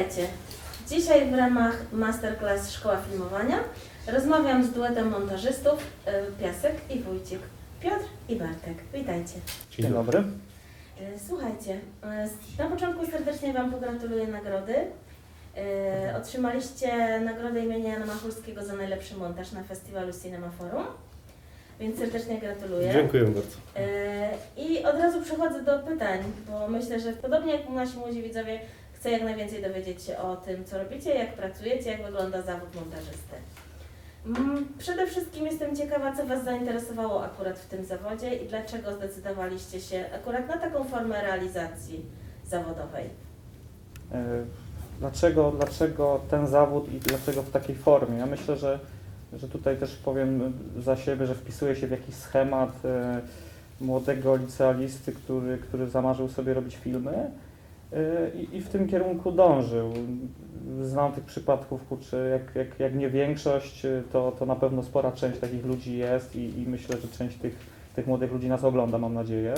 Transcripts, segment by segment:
Witajcie. Dzisiaj w ramach Masterclass Szkoła Filmowania rozmawiam z duetem montażystów y, Piasek i Wójcik. Piotr i Bartek. Witajcie. Dzień dobry. Y, Słuchajcie, y, na początku serdecznie Wam pogratuluję nagrody. Otrzymaliście nagrodę imienia Jana Machulskiego za najlepszy montaż na festiwalu Cinema Forum, więc serdecznie gratuluję. Dziękuję bardzo. I od razu przechodzę do pytań, bo myślę, że podobnie jak nasi młodzi widzowie, chcę jak najwięcej dowiedzieć się o tym, co robicie, jak pracujecie, jak wygląda zawód montażysty. Mm, Przede wszystkim jestem ciekawa, co Was zainteresowało akurat w tym zawodzie i dlaczego zdecydowaliście się akurat na taką formę realizacji zawodowej. E, Dlaczego, dlaczego ten zawód i dlaczego w takiej formie? Ja myślę, że, że tutaj też powiem za siebie, że wpisuję się w jakiś schemat e, młodego licealisty, który, który zamarzył sobie robić filmy i, i w tym kierunku dążył. Znam tych przypadków, kurczę, jak, jak, jak nie większość, e, to, to na pewno spora część takich ludzi jest i, i myślę, że część tych, tych młodych ludzi nas ogląda, mam nadzieję.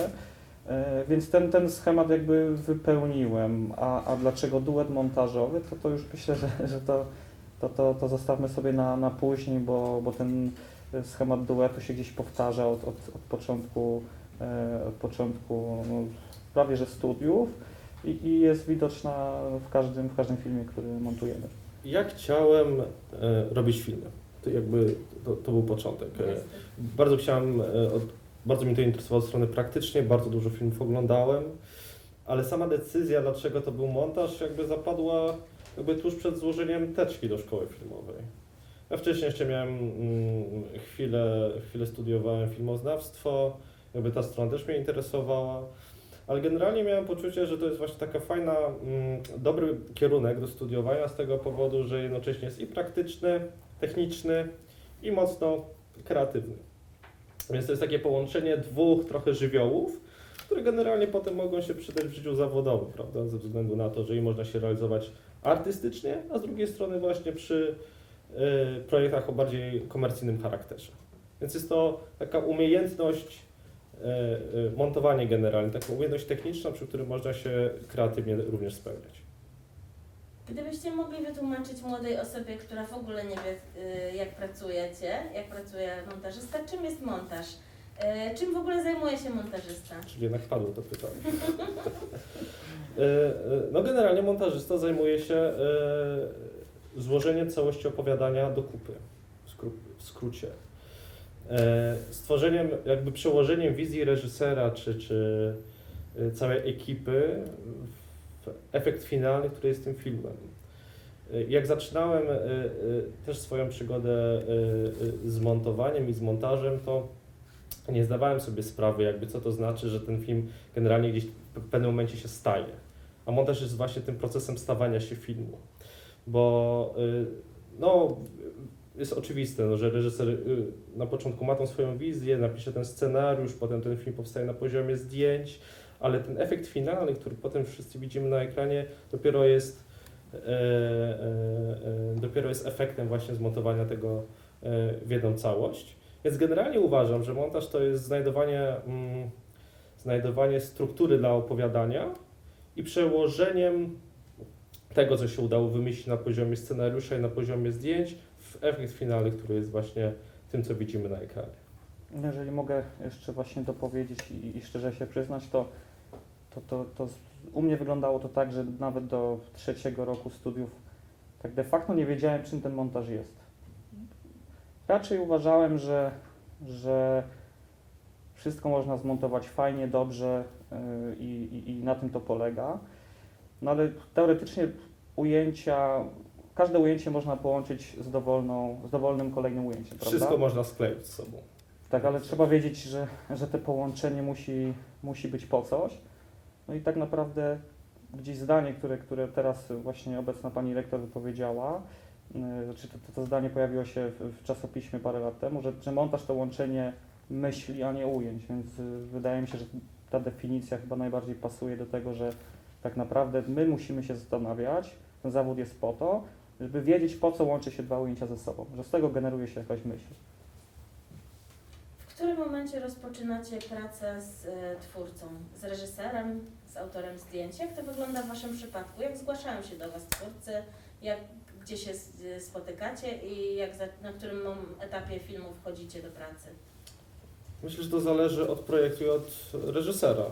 E, Więc ten, ten schemat jakby wypełniłem. A, a dlaczego duet montażowy, to, to już myślę, że, że to, to, to, to zostawmy sobie na, na później, bo, bo ten schemat duetu się gdzieś powtarza od, od, od początku, od początku no, prawie że studiów i, i jest widoczna w każdym, w każdym filmie, który montujemy. Ja chciałem e, robić filmy. To jakby to, to był początek. E, bardzo chciałem, e, od, bardzo mnie to interesowało od strony praktycznie, bardzo dużo filmów oglądałem, ale sama decyzja, dlaczego to był montaż, jakby zapadła jakby tuż przed złożeniem teczki do szkoły filmowej. Ja wcześniej jeszcze miałem mm, chwilę, chwilę studiowałem filmoznawstwo, jakby ta strona też mnie interesowała, ale generalnie miałem poczucie, że to jest właśnie taka fajna, mm, dobry kierunek do studiowania z tego powodu, że jednocześnie jest i praktyczny, techniczny i mocno kreatywny. Więc to jest takie połączenie dwóch trochę żywiołów, które generalnie potem mogą się przydać w życiu zawodowym, prawda? Ze względu na to, że i można się realizować artystycznie, a z drugiej strony właśnie przy y, projektach o bardziej komercyjnym charakterze. Więc jest to taka umiejętność montowanie generalnie, taką umiejętność techniczną, przy której można się kreatywnie również spełniać. Gdybyście mogli wytłumaczyć młodej osobie, która w ogóle nie wie, y, jak pracujecie, jak pracuje montażysta, czym jest montaż? Y, Czym w ogóle zajmuje się montażysta? Czyli jednak padło to pytanie. E, e, No generalnie montażysta zajmuje się e, złożeniem całości opowiadania do kupy, w skrócie. E, Stworzeniem, jakby przełożeniem wizji reżysera czy, czy e, całej ekipy w efekt finalny, który jest tym filmem. E, Jak zaczynałem też swoją przygodę z montowaniem i z montażem, to nie zdawałem sobie sprawy, jakby co to znaczy, że ten film generalnie gdzieś w pewnym momencie się staje. A montaż jest właśnie tym procesem stawania się filmu. Bo no, jest oczywiste, no, że reżyser y, na początku ma tą swoją wizję, napisze ten scenariusz, potem ten film powstaje na poziomie zdjęć, ale ten efekt finalny, który potem wszyscy widzimy na ekranie, dopiero jest, e, e, e, dopiero jest efektem właśnie zmontowania tego e, w jedną całość. Więc generalnie uważam, że montaż to jest znajdowanie, mm, znajdowanie struktury dla opowiadania i przełożeniem tego, co się udało wymyślić na poziomie scenariusza i na poziomie zdjęć, efekt finalny, który jest właśnie tym, co widzimy na ekranie. Jeżeli mogę jeszcze właśnie dopowiedzieć i, i szczerze się przyznać, to, to, to, to u mnie wyglądało to tak, że nawet do trzeciego roku studiów tak de facto nie wiedziałem, czym ten montaż jest. Raczej uważałem, że, że wszystko można zmontować fajnie, dobrze i, i, i na tym to polega. No ale teoretycznie ujęcia, każde ujęcie można połączyć z, dowolną, z dowolnym kolejnym ujęciem, prawda? Wszystko można skleić z sobą. Tak, ale trzeba wiedzieć, że, że te połączenie musi, musi być po coś. No i tak naprawdę gdzieś zdanie, które, które teraz właśnie obecna pani rektor wypowiedziała, yy, znaczy to, to, to zdanie pojawiło się w, w czasopiśmie parę lat temu, że, że montaż to łączenie myśli, a nie ujęć, więc yy, wydaje mi się, że ta definicja chyba najbardziej pasuje do tego, że tak naprawdę my musimy się zastanawiać, ten zawód jest po to, żeby wiedzieć po co łączy się dwa ujęcia ze sobą, że z tego generuje się jakaś myśl. W którym momencie rozpoczynacie pracę z e, twórcą, z reżyserem, z autorem zdjęć. Jak to wygląda w Waszym przypadku? Jak zgłaszają się do Was twórcy? Jak, gdzie się s- spotykacie i jak za, na którym etapie filmu wchodzicie do pracy? Myślę, że to zależy od projektu i od reżysera.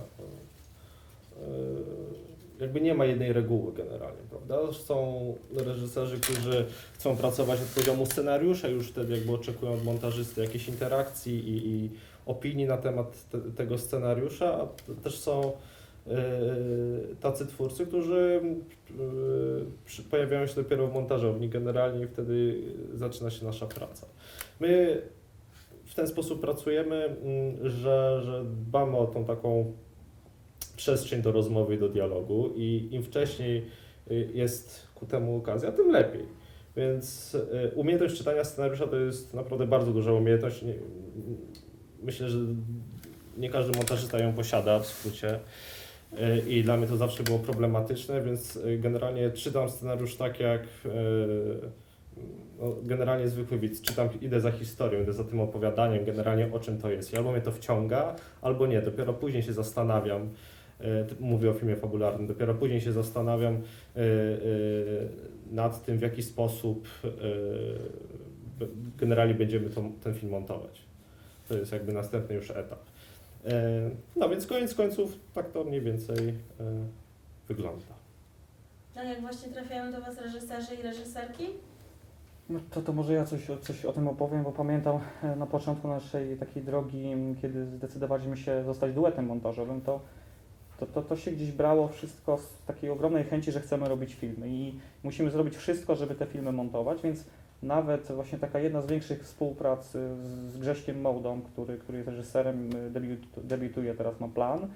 Jakby nie ma jednej reguły generalnie, prawda? Są reżyserzy, którzy chcą pracować od poziomu scenariusza, już wtedy jakby oczekują od montażysty jakiejś interakcji i, i opinii na temat te, tego scenariusza, a też są yy, tacy twórcy, którzy przy- pojawiają się dopiero w montażowni generalnie i wtedy zaczyna się nasza praca. My w ten sposób pracujemy, mm, że, że dbamy o tą taką przestrzeń do rozmowy i do dialogu i im wcześniej y, jest ku temu okazja, tym lepiej. Więc y, umiejętność czytania scenariusza to jest naprawdę bardzo duża umiejętność. Myślę, że nie każdy montażysta ją posiada w skrócie. Y, I dla mnie to zawsze było problematyczne, więc generalnie czytam scenariusz tak jak no, generalnie zwykły widz. Czytam, idę za historią, idę za tym opowiadaniem, generalnie o czym to jest. I albo mnie to wciąga, albo nie. Dopiero później się zastanawiam, mówię o filmie fabularnym, dopiero później się zastanawiam y, y, nad tym, w jaki sposób generalnie będziemy to, ten film montować. To jest jakby następny już etap. No więc koniec końców tak to mniej więcej wygląda. No jak właśnie trafiają do Was reżyserzy i reżyserki? No to, to może ja coś, coś o tym opowiem, bo pamiętam e, na początku naszej takiej drogi, kiedy zdecydowaliśmy się zostać duetem montażowym, to, to, to, to się gdzieś brało wszystko z takiej ogromnej chęci, że chcemy robić filmy i musimy zrobić wszystko, żeby te filmy montować, więc nawet właśnie taka jedna z większych współprac y, z Grześkiem Mołdą, który, który jest reżyserem, y, debiut, debiutuje teraz, ma plan, y,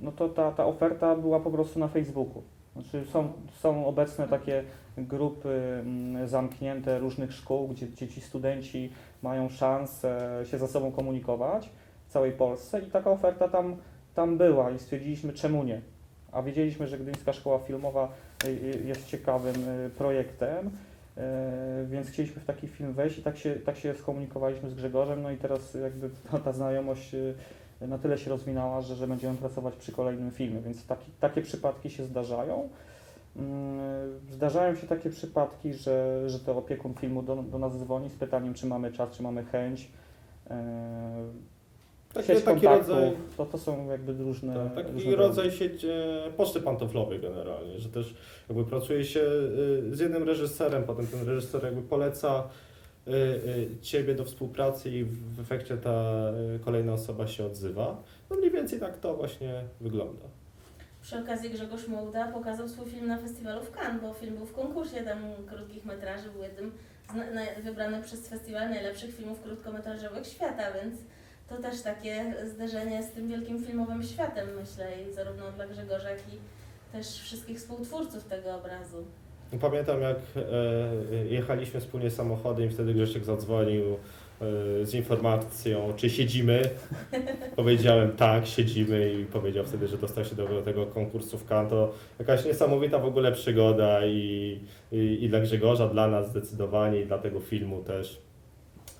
no to ta, ta oferta była po prostu na Facebooku. Znaczy są, są obecne takie grupy mm, zamknięte różnych szkół, gdzie, gdzie ci studenci mają szansę się ze sobą komunikować w całej Polsce i taka oferta tam, tam była i stwierdziliśmy czemu nie. A wiedzieliśmy, że Gdyńska Szkoła Filmowa y, y, jest ciekawym y, projektem, więc chcieliśmy w taki film wejść i tak się, tak się skomunikowaliśmy z Grzegorzem, no i teraz jakby ta, znajomość na tyle się rozwinęła, że, że będziemy pracować przy kolejnym filmie, więc taki, takie przypadki się zdarzają. Mm, Zdarzają się takie przypadki, że, że to opiekun filmu do, do nas dzwoni z pytaniem, czy mamy czas, czy mamy chęć. E, Taki, sieć taki kontaktów, rodzaj to, to są jakby różne. Tak, taki różne rodzaj sieć e, poczty pantoflowej generalnie, że też jakby pracuje się e, z jednym reżyserem, potem ten reżyser jakby poleca e, e, ciebie do współpracy i w efekcie ta e, kolejna osoba się odzywa. No mniej więcej tak to właśnie wygląda. Przy okazji Grzegorz Mołda pokazał swój film na festiwalu w Cannes, bo film był w konkursie tam krótkich metraży, był jednym z na, na, wybrany przez festiwal najlepszych filmów krótkometrażowych świata, więc to też takie zderzenie z tym wielkim filmowym światem, myślę, i zarówno dla Grzegorza, jak i też wszystkich współtwórców tego obrazu. Pamiętam jak e, jechaliśmy wspólnie samochodem i wtedy Grzesiek zadzwonił e, z informacją, czy siedzimy. Powiedziałem tak, siedzimy i powiedział wtedy, że dostał się do tego konkursu w Cannes. To jakaś niesamowita w ogóle przygoda i, i, i dla Grzegorza, dla nas zdecydowanie i dla tego filmu też.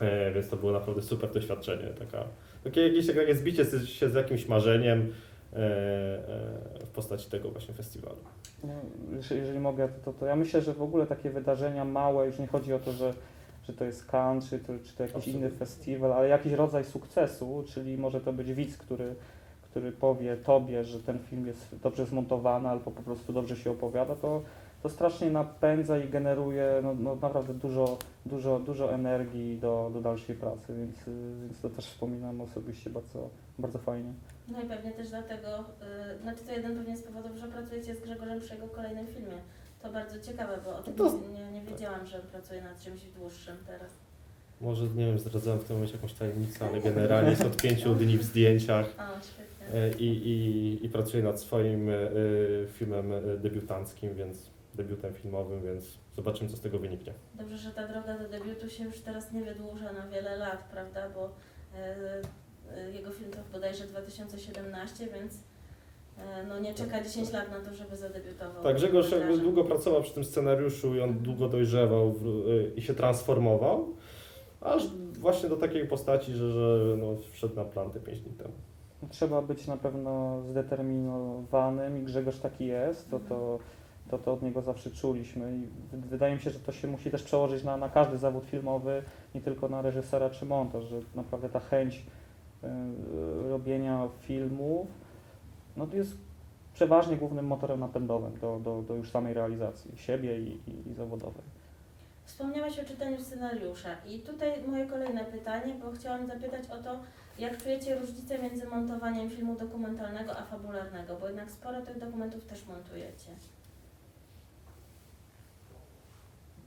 E, więc to było naprawdę super doświadczenie. Taka, takie jakieś takie zbicie się z jakimś marzeniem e, e, w postaci tego właśnie festiwalu. No, Jeżeli, mogę, to, to ja myślę, że w ogóle takie wydarzenia małe, już nie chodzi o to, że, że to jest Cannes, czy to, czy to jakiś Absolutnie. inny festiwal, ale jakiś rodzaj sukcesu, czyli może to być widz, który, który powie tobie, że ten film jest dobrze zmontowany albo po prostu dobrze się opowiada, to, to strasznie napędza i generuje no, no naprawdę dużo, dużo, dużo energii do, do dalszej pracy, więc, więc to też wspominam osobiście bardzo, bardzo fajnie. No i pewnie też dlatego, y, znaczy to jeden pewnie z powodów, że pracujecie z Grzegorzem przy jego kolejnym filmie. To bardzo ciekawe, bo o tym To- nie, nie wiedziałam, że pracuje nad czymś dłuższym teraz. Może, nie wiem, zdradzałem w tym momencie jakąś tajemnicę, ale generalnie jest od pięciu dni w zdjęciach O, świetnie. e, i, i, i pracuję nad swoim e, filmem e, debiutanckim, więc debiutem filmowym, więc zobaczymy, co z tego wyniknie. Dobrze, że ta droga do debiutu się już teraz nie wydłuża na wiele lat, prawda? Bo e, e, jego film to bodajże 2017, więc e, no nie czeka 10 lat na to, żeby zadebiutował. Tak, Grzegorz jakby długo pracował przy tym scenariuszu i on długo dojrzewał w, e, i się transformował, aż właśnie do takiej postaci, że, że no, wszedł na plan te 5 dni temu. Trzeba być na pewno zdeterminowanym i Grzegorz taki jest, to to, to, to od niego zawsze czuliśmy i wy- wydaje mi się, że to się musi też przełożyć na, na każdy zawód filmowy, nie tylko na reżysera czy montaż, że naprawdę ta chęć y, robienia filmów no to jest przeważnie głównym motorem napędowym do, do, do już samej realizacji siebie i, i, i zawodowej. Wspomniałaś o czytaniu scenariusza i tutaj moje kolejne pytanie, bo chciałam zapytać o to, jak czujecie różnicę między montowaniem filmu dokumentalnego a fabularnego, bo jednak sporo tych dokumentów też montujecie.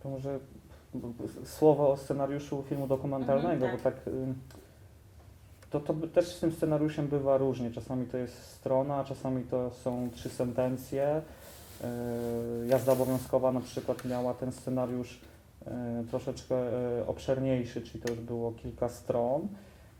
To może słowo o scenariuszu filmu dokumentalnego, Mhm, bo tak y, to, to też z tym scenariuszem bywa różnie. Czasami to jest strona, czasami to są trzy sentencje. Y, Jazda obowiązkowa na przykład miała ten scenariusz y, troszeczkę obszerniejszy, czyli to już było kilka stron.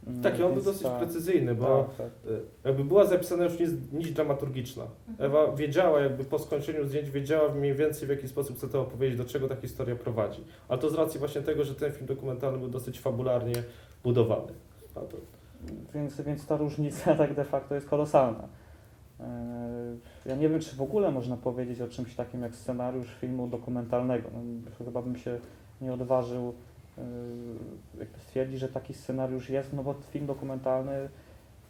Mm, Tak, i on był dosyć ta- precyzyjny, bo Tak, tak. y, jakby była zapisana już nić, nić dramaturgiczna. Mhm. Ewa wiedziała, jakby po skończeniu zdjęć, wiedziała mniej więcej w jaki sposób chce to opowiedzieć, do czego ta historia prowadzi. Ale to z racji właśnie tego, że ten film dokumentalny był dosyć fabularnie budowany. To, Więc, więc ta różnica tak de facto jest kolosalna. Yy, Ja nie wiem, czy w ogóle można powiedzieć o czymś takim jak scenariusz filmu dokumentalnego. No, chyba bym się nie odważył jakby stwierdzić, że taki scenariusz jest, no bo film dokumentalny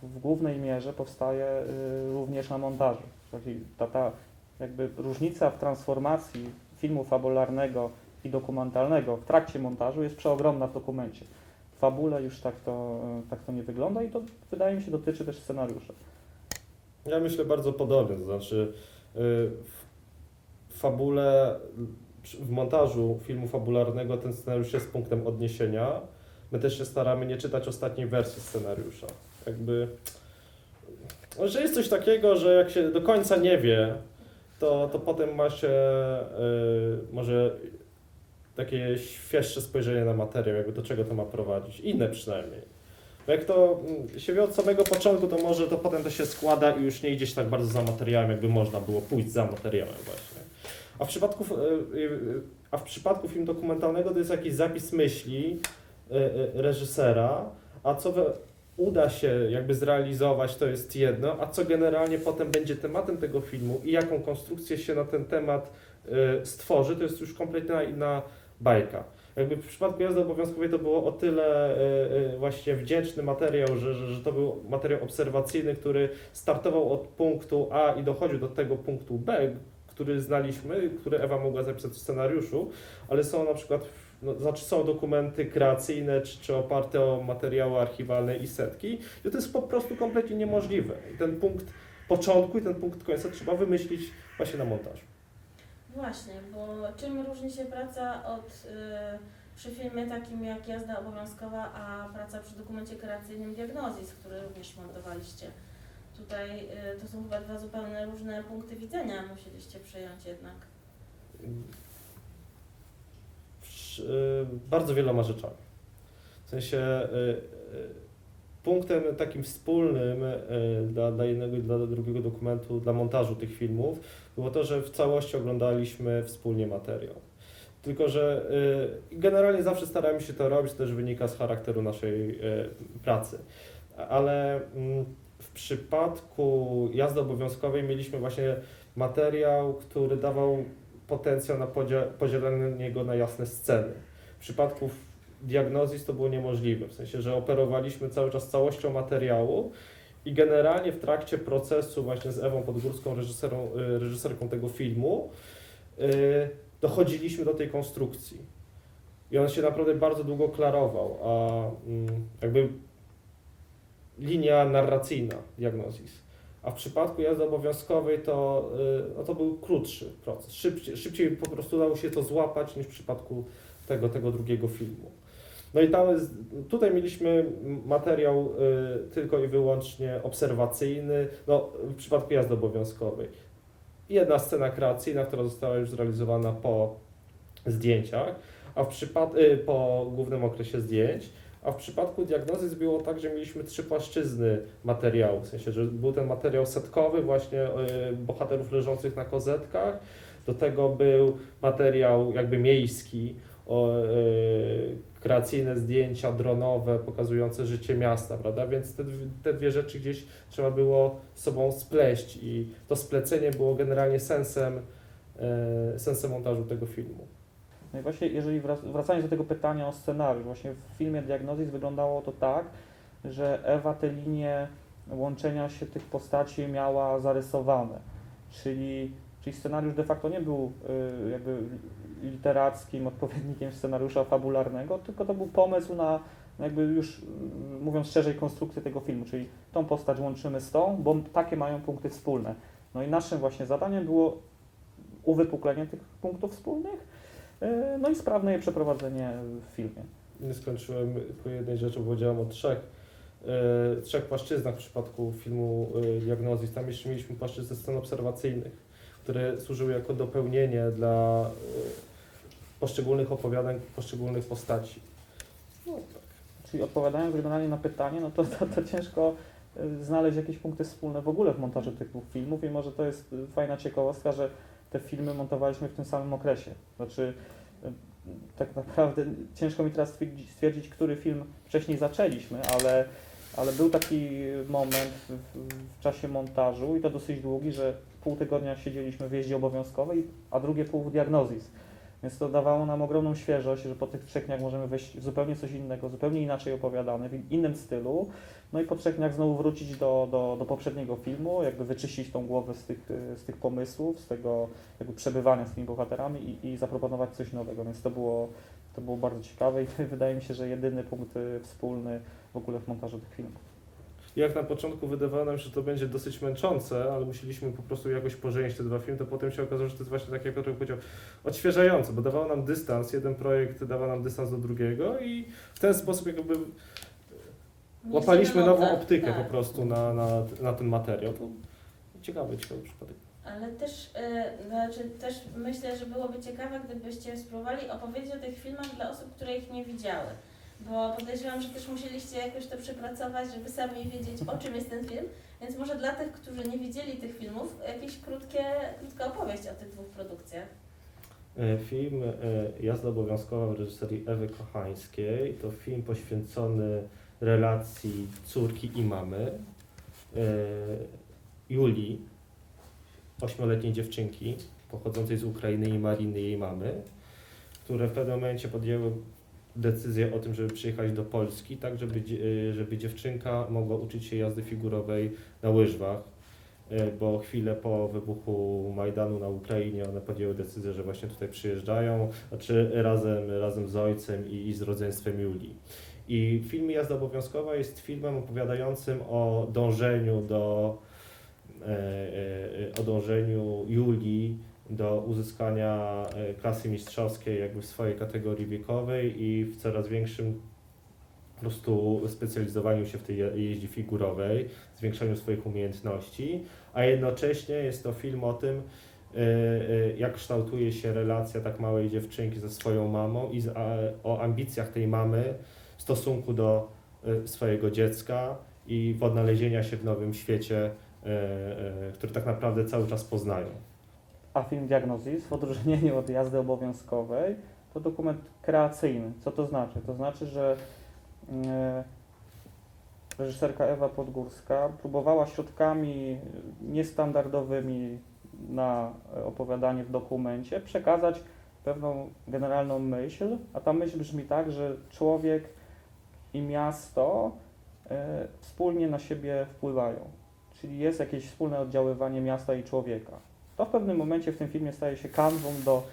w głównej mierze powstaje yy, również na montażu. Czyli ta, ta jakby różnica w transformacji filmu fabularnego i dokumentalnego w trakcie montażu jest przeogromna w dokumencie. W fabule już tak to, e, tak to nie wygląda i to wydaje mi się dotyczy też scenariusza. ja myślę bardzo podobnie, to znaczy w fabule, w montażu filmu fabularnego ten scenariusz jest punktem odniesienia. My też się staramy nie czytać ostatniej wersji scenariusza. Jakby, no, że jest coś takiego, że jak się do końca nie wie, to, to potem ma się y, może takie świeższe spojrzenie na materiał, jakby do czego to ma prowadzić. Inne przynajmniej. Bo jak to mm, się wie od samego początku, to może to potem to się składa i już nie idzie się tak bardzo za materiałem, jakby można było pójść za materiałem właśnie. A w przypadku, y, y, a w przypadku filmu dokumentalnego to jest jakiś zapis myśli reżysera, a co uda się jakby zrealizować, to jest jedno, a co generalnie potem będzie tematem tego filmu i jaką konstrukcję się na ten temat stworzy, to jest już kompletna inna bajka. Jakby w przypadku jazdy obowiązkowej to było o tyle właśnie wdzięczny materiał, że, że, że to był materiał obserwacyjny, który startował od punktu A i dochodził do tego punktu B, który znaliśmy, który Ewa mogła zapisać w scenariuszu, ale są na przykład, no, znaczy są dokumenty kreacyjne, czy, czy oparte o materiały archiwalne i setki, i to jest po prostu kompletnie niemożliwe. I ten punkt początku i ten punkt końca trzeba wymyślić właśnie na montażu. Właśnie, bo czym różni się praca od y, przy filmie takim jak jazda obowiązkowa, a praca przy dokumencie kreacyjnym Diagnozis, który również montowaliście? Tutaj y, to są chyba dwa zupełnie różne punkty widzenia, musieliście przyjąć jednak. Y, bardzo wieloma rzeczami. W sensie y, punktem takim wspólnym dla, dla jednego i dla drugiego dokumentu, dla montażu tych filmów, było to, że w całości oglądaliśmy wspólnie materiał. Tylko, że generalnie zawsze staramy się to robić, to też wynika z charakteru naszej pracy. Ale mm, przypadku jazdy obowiązkowej mieliśmy właśnie materiał, który dawał potencjał na podzielenie go na jasne sceny. W przypadku diagnozis to było niemożliwe, w sensie, że operowaliśmy cały czas całością materiału i generalnie w trakcie procesu właśnie z Ewą Podgórską, y, reżyserką tego filmu, y, dochodziliśmy do tej konstrukcji. I on się naprawdę bardzo długo klarował, a mm, jakby linia narracyjna diagnozis. A w przypadku jazdy obowiązkowej to, y, no to był krótszy proces. Szybciej, szybciej po prostu dało się to złapać niż w przypadku tego, tego drugiego filmu. No i tam, tutaj mieliśmy materiał y, tylko i wyłącznie obserwacyjny, no w przypadku jazdy obowiązkowej. Jedna scena kreacyjna, która została już zrealizowana po zdjęciach, a w przypad- y, po głównym okresie zdjęć, a w przypadku diagnozy było tak, że mieliśmy trzy płaszczyzny materiału, w sensie, że był ten materiał setkowy właśnie y, bohaterów leżących na kozetkach, do tego był materiał jakby miejski, o, y, kreacyjne zdjęcia dronowe pokazujące życie miasta, prawda? Więc te, te dwie rzeczy gdzieś trzeba było sobą spleść i to splecenie było generalnie sensem, e, sensem montażu tego filmu. No i właśnie, jeżeli wrac- wracając do tego pytania o scenariusz, właśnie w filmie Diagnozis wyglądało to tak, że Ewa te linie łączenia się tych postaci miała zarysowane, czyli, czyli scenariusz de facto nie był y, jakby literackim odpowiednikiem scenariusza fabularnego, tylko to był pomysł na jakby już y, mówiąc szerzej konstrukcję tego filmu, czyli tą postać łączymy z tą, bo takie mają punkty wspólne. No i naszym właśnie zadaniem było uwypuklenie tych punktów wspólnych, no i sprawne je przeprowadzenie w filmie. Nie skończyłem po jednej rzeczy, bo powiedziałem o trzech, e, trzech płaszczyznach w przypadku filmu e, Diagnozis. Tam jeszcze mieliśmy płaszczyznę scen obserwacyjnych, które służyły jako dopełnienie dla e, poszczególnych opowiadań, poszczególnych postaci. No, tak. Czyli odpowiadając generalnie na pytanie, no to, to, to ciężko y, znaleźć jakieś punkty wspólne w ogóle w montażu tych dwóch filmów i może to jest y, fajna ciekawostka, że te filmy montowaliśmy w tym samym okresie. Znaczy y, tak naprawdę ciężko mi teraz stwierdzić, stwierdzić który film wcześniej zaczęliśmy, ale, ale był taki moment w, w czasie montażu i to dosyć długi, że pół tygodnia siedzieliśmy w jeździe obowiązkowej, a drugie pół w diagnozis. Więc to dawało nam ogromną świeżość, że po tych trzech dniach możemy wejść w zupełnie coś innego, zupełnie inaczej opowiadane, w innym stylu. No i po trzech dniach znowu wrócić do, do, do poprzedniego filmu, jakby wyczyścić tą głowę z tych, z tych pomysłów, z tego jakby przebywania z tymi bohaterami i, i zaproponować coś nowego. Więc to było, to było bardzo ciekawe i wydaje mi się, że jedyny punkt y, wspólny w ogóle w montażu tych filmów. Jak na początku wydawało nam się, że to będzie dosyć męczące, ale musieliśmy po prostu jakoś pożenić te dwa filmy, to potem się okazało, że to jest właśnie tak, jak Piotr powiedział, odświeżające, bo dawało nam dystans, jeden projekt dawał nam dystans do drugiego i w ten sposób jakby łapaliśmy nową optykę tak. po prostu na, na, na ten materiał. To ciekawy, ciekawy przypadek. Ale też, y, znaczy, też myślę, że byłoby ciekawe, gdybyście spróbowali opowiedzieć o tych filmach dla osób, które ich nie widziały. Bo podejrzewam, że też musieliście jakoś to przepracować, żeby sami wiedzieć, o czym jest ten film. Więc może dla tych, którzy nie widzieli tych filmów, jakieś krótkie, krótka opowieść o tych dwóch produkcjach. E, Film e, Jazda obowiązkowa w reżyserii Ewy Kochańskiej to film poświęcony relacji córki i mamy e, Julii, ośmioletniej dziewczynki pochodzącej z Ukrainy i Mariny jej mamy, które w pewnym momencie podjęły decyzję o tym, żeby przyjechać do Polski, tak żeby, e, żeby dziewczynka mogła uczyć się jazdy figurowej na łyżwach e, bo chwilę po wybuchu Majdanu na Ukrainie one podjęły decyzję, że właśnie tutaj przyjeżdżają, znaczy razem, razem z ojcem i, i z rodzeństwem Julii. I film Jazda Obowiązkowa jest filmem opowiadającym o dążeniu do e, o dążeniu Julii do uzyskania e, klasy mistrzowskiej jakby w swojej kategorii wiekowej i w coraz większym po prostu specjalizowaniu się w tej je- jeździe figurowej, zwiększaniu swoich umiejętności, a jednocześnie jest to film o tym, e, e, jak kształtuje się relacja tak małej dziewczynki ze swoją mamą i o ambicjach tej mamy w stosunku do swojego dziecka i w odnalezienia się w nowym świecie, który tak naprawdę cały czas poznają. Film Diagnozis, w odróżnieniu od jazdy obowiązkowej, to dokument kreacyjny. Co to znaczy? To znaczy, że e, reżyserka Ewa Podgórska próbowała środkami niestandardowymi na opowiadanie w dokumencie przekazać pewną generalną myśl, a ta myśl brzmi tak, że człowiek i miasto e, wspólnie na siebie wpływają. Czyli jest jakieś wspólne oddziaływanie miasta i człowieka. To w pewnym momencie w tym filmie staje się kanwą do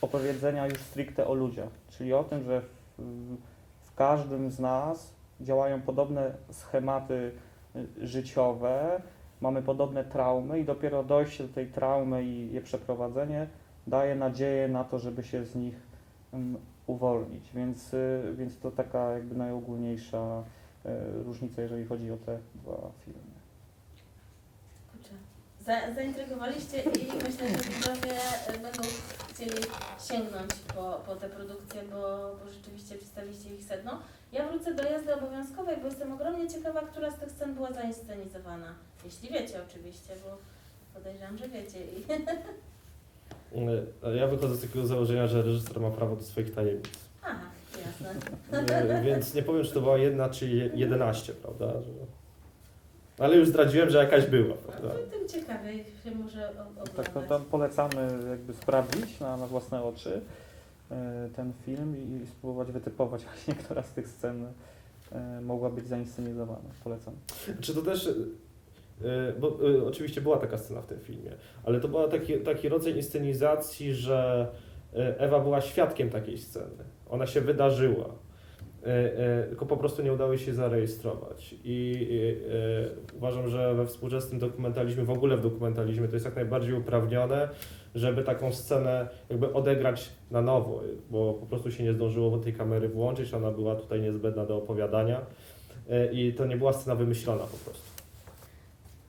opowiedzenia już stricte o ludziach, czyli o tym, że w, w każdym z nas działają podobne schematy y, życiowe, mamy podobne traumy i dopiero dojście do tej traumy i je przeprowadzenie daje nadzieję na to, żeby się z nich ym, uwolnić. Więc, y, więc to taka jakby najogólniejsza y, różnica, jeżeli chodzi o te dwa filmy. Za, zaintrygowaliście i myślę, że widzowie e, będą chcieli sięgnąć po, po te produkcje, bo, bo rzeczywiście przedstawiliście ich sedno. Ja wrócę do jazdy obowiązkowej, bo jestem ogromnie ciekawa, która z tych scen była zainscenizowana. Jeśli wiecie oczywiście, bo podejrzewam, że wiecie. I... E, Ja wychodzę z takiego założenia, że reżyser ma prawo do swoich tajemnic. Aha, jasne. E, Więc nie powiem, czy to była jedna, czy je- 11, prawda? Że... Ale już zdradziłem, że jakaś była, No prawda? to tym ciekawiej się może o- oglądać. Tak, to tam polecamy jakby sprawdzić na, na własne oczy e, ten film i, i spróbować wytypować właśnie, która z tych scen e, mogła być zainscenizowana. Polecam. Czy to też. e, Bo oczywiście była taka scena w tym filmie, ale to był taki, taki rodzaj inscenizacji, że Ewa była świadkiem takiej sceny. Ona się wydarzyła. E, e, Tylko po prostu nie udało się zarejestrować. I e, uważam, że we współczesnym dokumentalizmie, w ogóle w dokumentalizmie, to jest jak najbardziej uprawnione, żeby taką scenę jakby odegrać na nowo, bo po prostu się nie zdążyło tej kamery włączyć, ona była tutaj niezbędna do opowiadania. I to nie była scena wymyślona po prostu.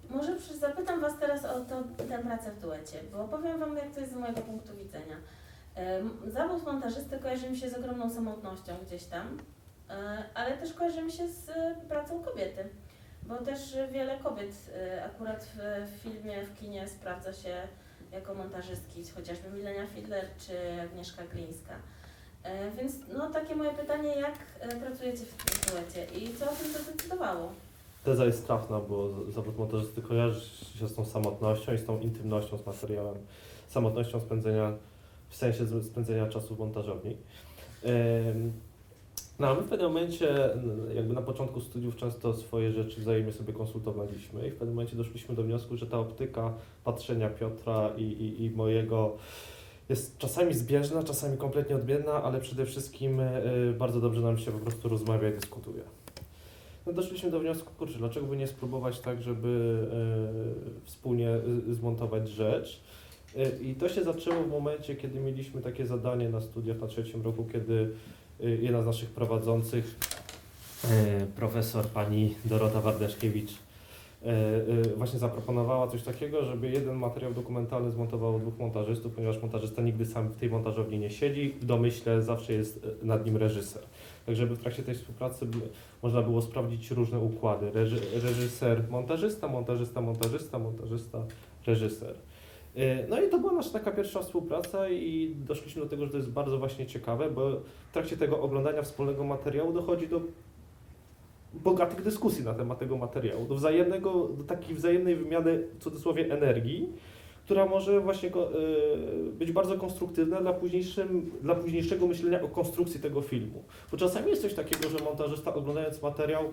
Może zapytam Was teraz o to, tę pracę w duecie, bo powiem Wam, jak to jest z mojego punktu widzenia. Zawód montażysty kojarzy mi się z ogromną samotnością gdzieś tam, ale też kojarzy mi się z e, pracą kobiety, bo też wiele kobiet e, akurat w, filmie, w kinie sprawdza się jako montażystki, chociażby Milenia Fidler czy Agnieszka Glińska. E, Więc no takie moje pytanie, jak e, pracujecie w tym duecie i co o tym zadecydowało? Teza jest trafna, bo zawód montażysty kojarzy się z tą samotnością i z tą intymnością z materiałem. Samotnością spędzenia, w sensie spędzenia czasu w montażowni. No my w pewnym momencie, jakby na początku studiów często swoje rzeczy wzajemnie sobie konsultowaliśmy i w pewnym momencie doszliśmy do wniosku, że ta optyka patrzenia Piotra i, i, i mojego jest czasami zbieżna, czasami kompletnie odmienna, ale przede wszystkim y, bardzo dobrze nam się po prostu rozmawia i dyskutuje. No doszliśmy do wniosku, kurczę, dlaczego by nie spróbować tak, żeby e, wspólnie y, zmontować rzecz. I to się zaczęło w momencie, kiedy mieliśmy takie zadanie na studiach na trzecim roku, kiedy jedna z naszych prowadzących, e, profesor pani Dorota Wardeszkiewicz, e, właśnie zaproponowała coś takiego, żeby jeden materiał dokumentalny zmontowało dwóch montażystów, ponieważ montażysta nigdy sam w tej montażowni nie siedzi, w domyśle zawsze jest nad nim reżyser. Tak żeby w trakcie tej współpracy można było sprawdzić różne układy. Reży, reżyser, montażysta, montażysta, montażysta, montażysta, reżyser. Yy, No i to była nasza taka pierwsza współpraca i doszliśmy do tego, że to jest bardzo właśnie ciekawe, bo w trakcie tego oglądania wspólnego materiału dochodzi do bogatych dyskusji na temat tego materiału, do wzajemnego, do takiej wzajemnej wymiany w cudzysłowie energii, która może właśnie yy, być bardzo konstruktywna dla, późniejszym, dla późniejszego myślenia o konstrukcji tego filmu. Bo czasami jest coś takiego, że montażysta oglądając materiał,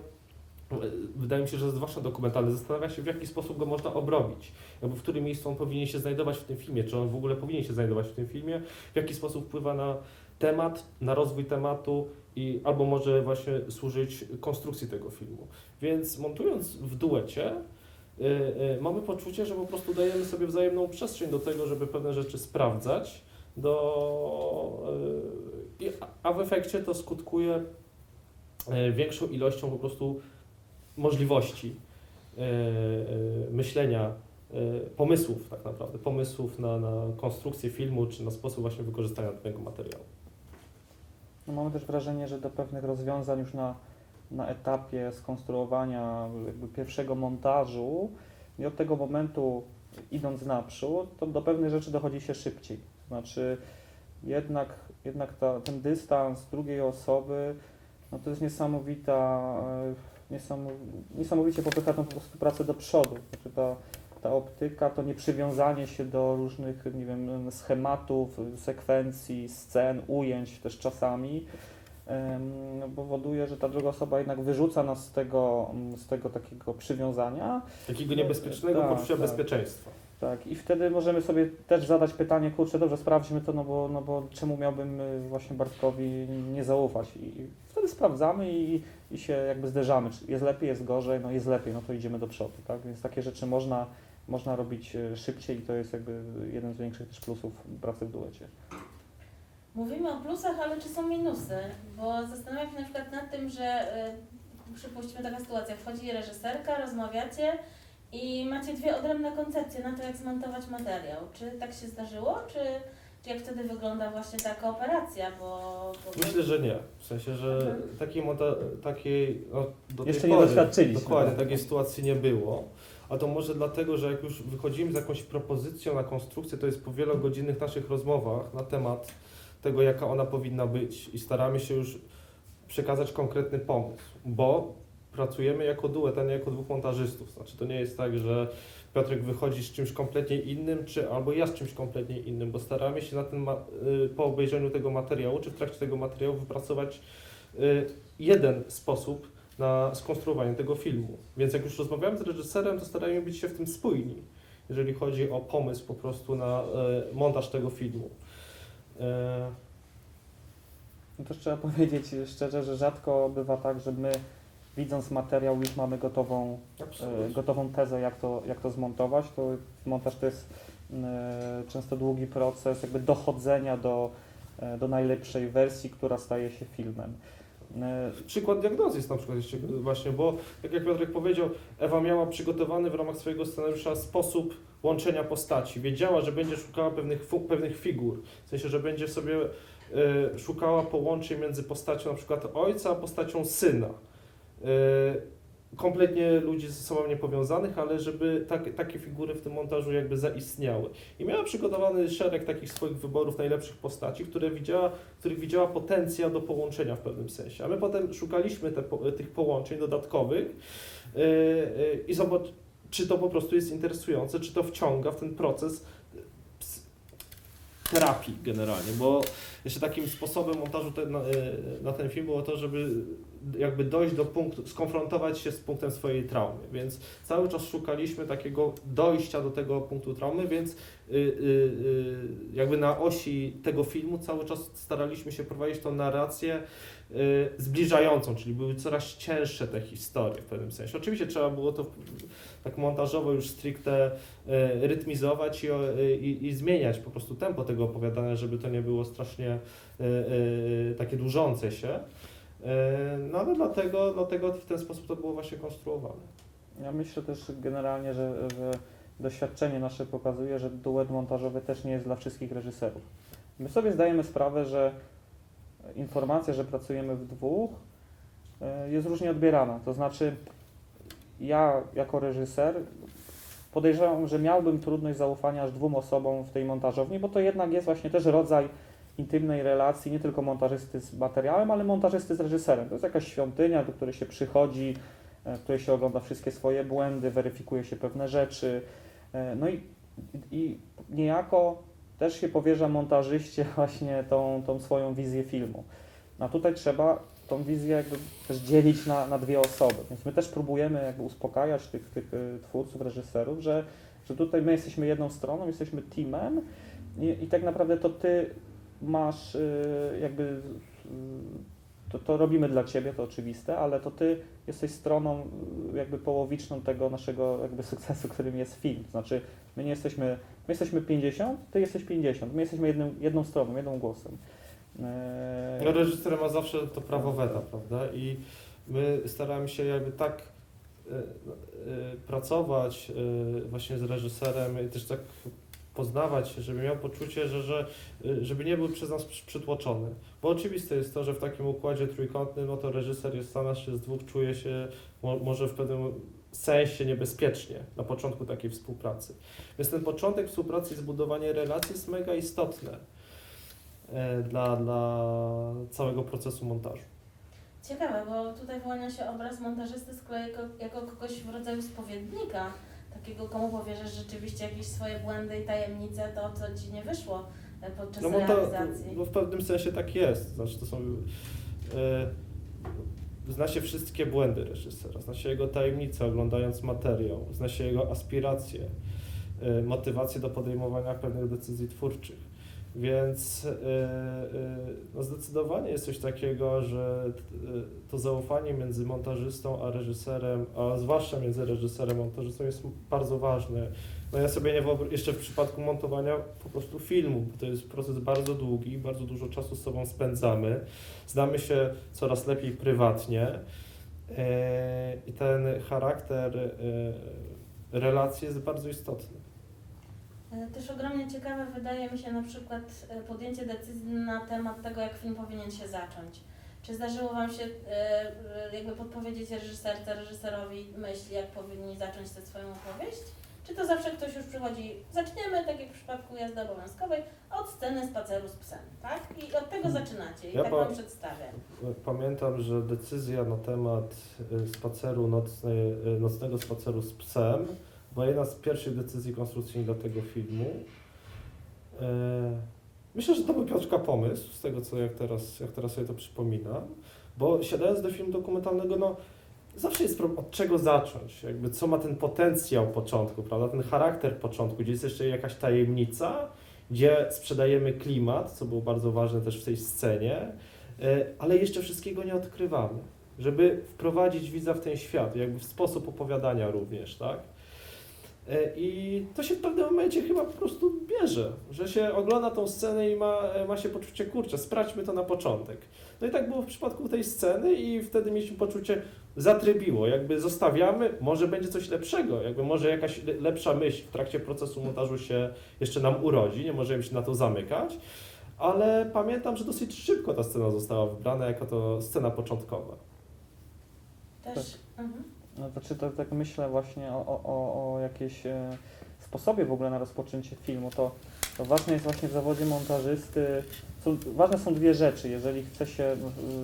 wydaje mi się, że zwłaszcza dokumentalny, zastanawia się w jaki sposób go można obrobić. W którym miejscu on powinien się znajdować w tym filmie, czy on w ogóle powinien się znajdować w tym filmie, w jaki sposób wpływa na temat, na rozwój tematu i albo może właśnie służyć konstrukcji tego filmu. Więc montując w duecie, y, y, mamy poczucie, że po prostu dajemy sobie wzajemną przestrzeń do tego, żeby pewne rzeczy sprawdzać, do, y, i- a w efekcie to skutkuje y, większą ilością po prostu możliwości y, y, myślenia, y, pomysłów tak naprawdę, pomysłów na, na konstrukcję filmu, czy na sposób właśnie wykorzystania danego materiału. No mamy też wrażenie, że do pewnych rozwiązań już na, na etapie skonstruowania jakby pierwszego montażu i od tego momentu idąc naprzód, to do pewnych rzeczy dochodzi się szybciej. Znaczy jednak, jednak ta, ten dystans drugiej osoby, no to jest niesamowita, e, niesamow, niesamowicie popycha tą po prostu pracę do przodu. Znaczy ta, ta optyka to nie przywiązanie się do różnych, nie wiem, schematów, sekwencji, scen, ujęć też czasami, powoduje, że ta druga osoba jednak wyrzuca nas z tego, z tego takiego przywiązania. Takiego niebezpiecznego Tak, poczucia tak. bezpieczeństwa. Tak, i wtedy możemy sobie też zadać pytanie, kurczę, dobrze, sprawdźmy to, no bo, no bo czemu miałbym y, właśnie Bartkowi nie zaufać? I wtedy sprawdzamy i, i się jakby zderzamy, czy jest lepiej, jest gorzej, no jest lepiej, no to idziemy do przodu, tak? Więc takie rzeczy można, można robić y, szybciej i to jest jakby jeden z większych też plusów pracy w duecie. Mówimy o plusach, ale czy są minusy? Bo zastanawiam się na przykład nad tym, że y, przypuśćmy taka sytuacja, wchodzi reżyserka, rozmawiacie i macie dwie odrębne koncepcje na to, jak zmontować materiał. Czy tak się zdarzyło, czy, czy jak wtedy wygląda właśnie ta kooperacja? Bo, bo Myślę, że nie. W sensie, że Mhm. takiej, monta- takiej no, do tej Jeszcze nie pory doświadczyliśmy, Dokładnie, tak. takiej sytuacji nie było. A to może dlatego, że jak już wychodzimy z jakąś propozycją na konstrukcję, to jest po wielogodzinnych naszych rozmowach na temat tego, jaka ona powinna być i staramy się już przekazać konkretny pomysł, bo pracujemy jako duet, a nie jako dwóch montażystów. Znaczy to nie jest tak, że Piotrek wychodzi z czymś kompletnie innym, czy albo ja z czymś kompletnie innym, bo staramy się na ma- y, po obejrzeniu tego materiału, czy w trakcie tego materiału wypracować y, jeden sposób na skonstruowanie tego filmu. Więc jak już rozmawiamy z reżyserem, to staramy być się w tym spójni, jeżeli chodzi o pomysł po prostu na y, montaż tego filmu. No też trzeba powiedzieć szczerze, że rzadko bywa tak, że my widząc materiał już mamy gotową, e, gotową tezę, jak to, jak to zmontować. To montaż to jest e, często długi proces jakby dochodzenia do, e, do najlepszej wersji, która staje się filmem. Przykład diagnozy jest na przykład jeszcze właśnie, bo tak jak Piotrek powiedział, Ewa miała przygotowany w ramach swojego scenariusza sposób łączenia postaci. Wiedziała, że będzie szukała pewnych, pewnych figur, w sensie, że będzie sobie e, szukała połączeń między postacią na przykład ojca, a postacią syna. E, kompletnie ludzi ze sobą niepowiązanych, ale żeby tak, takie figury w tym montażu jakby zaistniały. I miała przygotowany szereg takich swoich wyborów najlepszych postaci, które widziała, których widziała potencjał do połączenia w pewnym sensie. A my potem szukaliśmy te, tych połączeń dodatkowych yy, yy, i zobacz, czy to po prostu jest interesujące, czy to wciąga w ten proces terapii generalnie, bo jeszcze takim sposobem montażu te, na, na ten film było to, żeby jakby dojść do punktu, skonfrontować się z punktem swojej traumy, więc cały czas szukaliśmy takiego dojścia do tego punktu traumy, więc y, y, y, jakby na osi tego filmu cały czas staraliśmy się prowadzić tą narrację y, zbliżającą, czyli były coraz cięższe te historie w pewnym sensie. Oczywiście trzeba było to tak montażowo już stricte y, rytmizować i, o- i, i zmieniać po prostu tempo tego opowiadania, żeby to nie było strasznie y, y, takie dłużące się. E, No ale dlatego, dlatego w ten sposób to było właśnie konstruowane. Ja myślę też generalnie, że, że doświadczenie nasze pokazuje, że duet montażowy też nie jest dla wszystkich reżyserów. My sobie zdajemy sprawę, że informacja, że pracujemy w dwóch, e, jest różnie odbierana. To znaczy, ja jako reżyser podejrzewam, że miałbym trudność zaufania aż dwóm osobom w tej montażowni, bo to jednak jest właśnie też rodzaj intymnej relacji, nie tylko montażysty z materiałem, ale montażysty z reżyserem. To jest jakaś świątynia, do której się przychodzi, e, w której się ogląda wszystkie swoje błędy, weryfikuje się pewne rzeczy. E, No i, i niejako też się powierza montażyście właśnie tą, tą swoją wizję filmu. A tutaj trzeba tą wizję jakby też dzielić na, na dwie osoby. Więc my też próbujemy jakby uspokajać tych, tych e, twórców, reżyserów, że, że tutaj my jesteśmy jedną stroną, jesteśmy teamem i, i tak naprawdę to ty masz y, jakby y, to, to robimy dla ciebie, to oczywiste, ale to ty jesteś stroną y, jakby połowiczną tego naszego jakby sukcesu, którym jest film. To znaczy my nie jesteśmy, my jesteśmy 50, ty jesteś 50, my jesteśmy jednym, jedną stroną, jednym głosem. E, No, reżyser ma zawsze to prawo weta, prawda? I my staramy się jakby tak e, e, pracować właśnie z reżyserem i też tak poznawać, się, żeby miał poczucie, że, że e, żeby nie był przez nas przy- przytłoczony. Bo oczywiste jest to, że w takim układzie trójkątnym, no to reżyser jest sam z dwóch czuje się mo, może w pewnym sensie niebezpiecznie na początku takiej współpracy. Więc ten początek współpracy i zbudowanie relacji jest mega istotne e, dla, dla całego procesu montażu. Ciekawe, bo tutaj wyłania się obraz montażysty z kolei jako, jako kogoś w rodzaju spowiednika, takiego komu powierzasz rzeczywiście jakieś swoje błędy i tajemnice, to co Ci nie wyszło e, podczas No, monta- realizacji. no w pewnym sensie tak jest. Znaczy to są. E, zna się wszystkie błędy reżysera, zna się jego tajemnice oglądając materiał, zna się jego aspiracje, e, motywacje do podejmowania pewnych decyzji twórczych. Więc e, e, no zdecydowanie jest coś takiego, że e, to zaufanie między montażystą a reżyserem, a zwłaszcza między reżyserem a montażystą jest bardzo ważne. No ja sobie nie wyobrażam, jeszcze w przypadku montowania po prostu filmu, bo to jest proces bardzo długi, bardzo dużo czasu z sobą spędzamy, znamy się coraz lepiej prywatnie i ten charakter relacji jest bardzo istotny. E, Też ogromnie ciekawe wydaje mi się na przykład e, podjęcie decyzji na temat tego, jak film powinien się zacząć. Czy zdarzyło Wam się e, jakby podpowiedzieć reżyserce, reżyserowi myśli, jak powinni zacząć tę swoją opowieść? Czy to zawsze ktoś już przychodzi, zaczniemy, tak jak w przypadku jazdy obowiązkowej, od sceny spaceru z psem, tak? I od tego zaczynacie i Ja tak Wam przedstawię. Pamiętam, że decyzja na temat spaceru nocnej, nocnego spaceru z psem była jedna z pierwszych decyzji konstrukcyjnych dla tego filmu. E, Myślę, że to był Piotrka pomysł, z tego co jak teraz, jak teraz sobie to przypominam, bo siadając do filmu dokumentalnego, no zawsze jest problem, od czego zacząć, jakby co ma ten potencjał początku, prawda, ten charakter początku, gdzie jest jeszcze jakaś tajemnica, gdzie sprzedajemy klimat, co było bardzo ważne też w tej scenie, E, ale jeszcze wszystkiego nie odkrywamy, żeby wprowadzić widza w ten świat, jakby w sposób opowiadania również, tak? E, I to się w pewnym momencie chyba po prostu bierze, że się ogląda tą scenę i ma, e, ma się poczucie, kurczę, sprawdźmy to na początek. No i tak było w przypadku tej sceny i wtedy mieliśmy poczucie, zatrybiło, jakby zostawiamy, może będzie coś lepszego, jakby może jakaś le- lepsza myśl w trakcie procesu montażu się jeszcze nam urodzi, nie możemy się na to zamykać, ale pamiętam, że dosyć szybko ta scena została wybrana jako to scena początkowa. Też. Mhm. No, znaczy to tak myślę właśnie o, o, o, jakiejś e, sposobie w ogóle na rozpoczęcie filmu, to, to ważne jest właśnie w zawodzie montażysty, są, ważne są dwie rzeczy, jeżeli chce się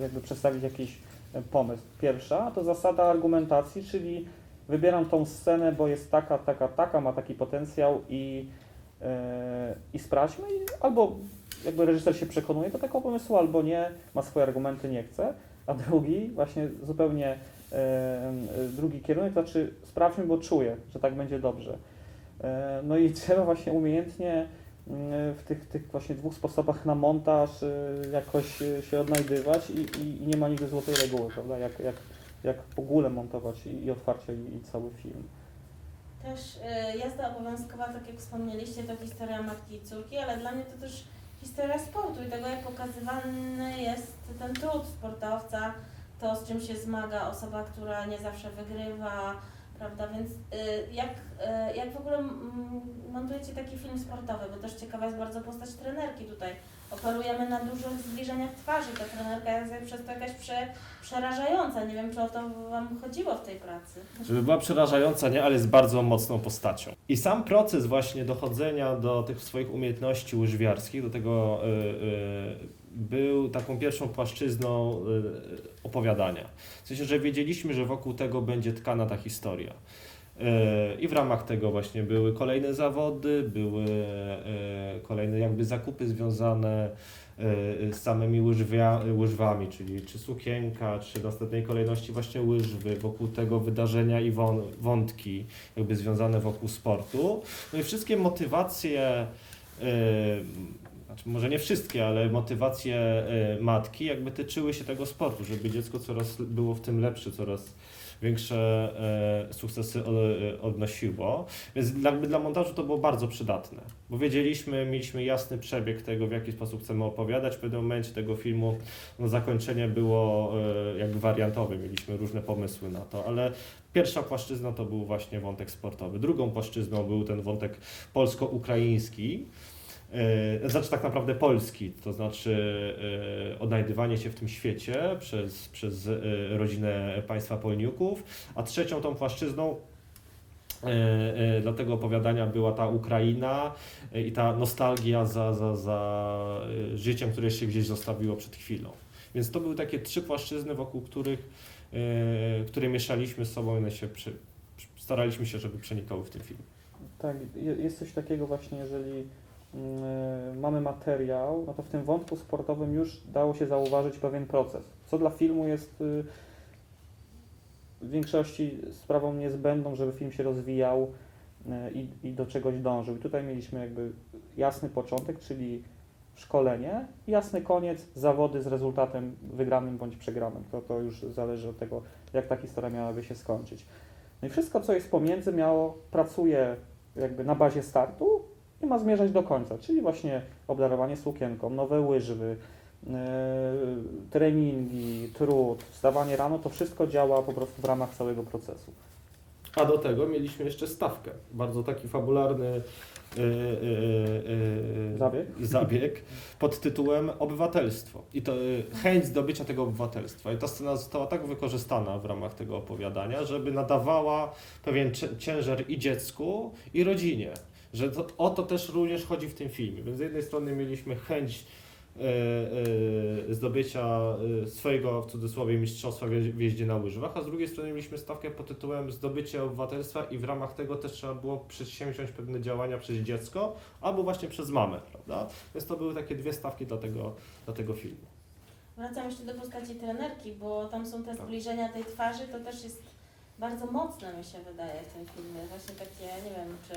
jakby przedstawić jakiś e, pomysł. Pierwsza to zasada argumentacji, czyli wybieram tą scenę, bo jest taka, taka, taka, ma taki potencjał i, e, i sprawdźmy, i albo jakby reżyser się przekonuje do takiego pomysłu, albo nie, ma swoje argumenty, nie chce, a drugi właśnie zupełnie drugi kierunek, to znaczy sprawdźmy, bo czuję, że tak będzie dobrze. E, No i trzeba właśnie umiejętnie w tych, tych właśnie dwóch sposobach na montaż e, jakoś e, się odnajdywać i, i, i nie ma nigdy złotej reguły, prawda? Jak, jak, jak w ogóle montować i, i otwarcie i, i cały film. Też jazda obowiązkowa, tak jak wspomnieliście, to historia matki i córki, ale dla mnie to też historia sportu i tego, jak pokazywany jest ten trud sportowca, to z czym się zmaga osoba, która nie zawsze wygrywa, prawda? Więc y, jak, y, jak w ogóle montujecie taki film sportowy, bo też ciekawa jest bardzo postać trenerki tutaj. Operujemy na dużych zbliżeniach twarzy. Ta trenerka jest przez to jakaś prze, przerażająca. Nie wiem, czy o to Wam chodziło w tej pracy. Żeby była przerażająca, nie, ale jest bardzo mocną postacią. I sam proces właśnie dochodzenia do tych swoich umiejętności łyżwiarskich, do tego y, y, był taką pierwszą płaszczyzną y, opowiadania. W sensie, że wiedzieliśmy, że wokół tego będzie tkana ta historia. Y, I w ramach tego właśnie były kolejne zawody, były y, kolejne jakby zakupy związane z samymi łyżwia, łyżwami, czyli czy sukienka, czy w następnej kolejności właśnie łyżwy, wokół tego wydarzenia i wą- wątki jakby związane wokół sportu. No i wszystkie motywacje, znaczy może nie wszystkie, ale motywacje y, matki jakby tyczyły się tego sportu, żeby dziecko coraz było w tym lepsze, coraz większe e, sukcesy e, odnosiło. Więc dla, montażu to było bardzo przydatne, bo wiedzieliśmy, mieliśmy jasny przebieg tego, w jaki sposób chcemy opowiadać. W pewnym momencie tego filmu no, zakończenie było jakby wariantowe, mieliśmy różne pomysły na to, ale pierwsza płaszczyzna to był właśnie wątek sportowy. Drugą płaszczyzną był ten wątek polsko-ukraiński. E, Znaczy tak naprawdę polski, to znaczy e, odnajdywanie się w tym świecie przez, przez e, rodzinę państwa Polniuków, a trzecią tą płaszczyzną dla tego opowiadania była ta Ukraina i ta nostalgia za, za, za życiem, które się gdzieś zostawiło przed chwilą. Więc to były takie trzy płaszczyzny, wokół których, które mieszaliśmy z sobą i się staraliśmy się, żeby przenikały w tym filmie. Tak, je- jest coś takiego właśnie, jeżeli mamy materiał, no to w tym wątku sportowym już dało się zauważyć pewien proces, co dla filmu jest y, w większości sprawą niezbędną, żeby film się rozwijał y, i, i do czegoś dążył. I tutaj mieliśmy jakby jasny początek, czyli szkolenie, jasny koniec, zawody z rezultatem wygranym bądź przegranym. To, to już zależy od tego, jak ta historia miałaby się skończyć. No i wszystko, co jest pomiędzy, miało, pracuje jakby na bazie startu i ma zmierzać do końca, czyli właśnie obdarowanie sukienką, nowe łyżwy, yy, treningi, trud, wstawanie rano, to wszystko działa po prostu w ramach całego procesu. A do tego mieliśmy jeszcze stawkę. Bardzo taki fabularny yy, yy, Zabieg? zabieg pod tytułem Obywatelstwo. I to chęć zdobycia tego obywatelstwa. I ta scena została tak wykorzystana w ramach tego opowiadania, żeby nadawała pewien ciężar i dziecku, i rodzinie. Że to, o to też również chodzi w tym filmie. Więc z jednej strony mieliśmy chęć e, e, zdobycia e, swojego, w cudzysłowie, mistrzostwa w jeź- w jeździe na łyżwach, a z drugiej strony mieliśmy stawkę pod tytułem zdobycie obywatelstwa i w ramach tego też trzeba było przedsięwziąć pewne działania przez dziecko albo właśnie przez mamę, prawda? Więc to były takie dwie stawki dla tego, dla tego filmu. Wracam jeszcze do postaci trenerki, bo tam są te Tak. zbliżenia tej twarzy, to też jest bardzo mocne mi się wydaje w tym filmie. Właśnie takie, nie wiem, czy,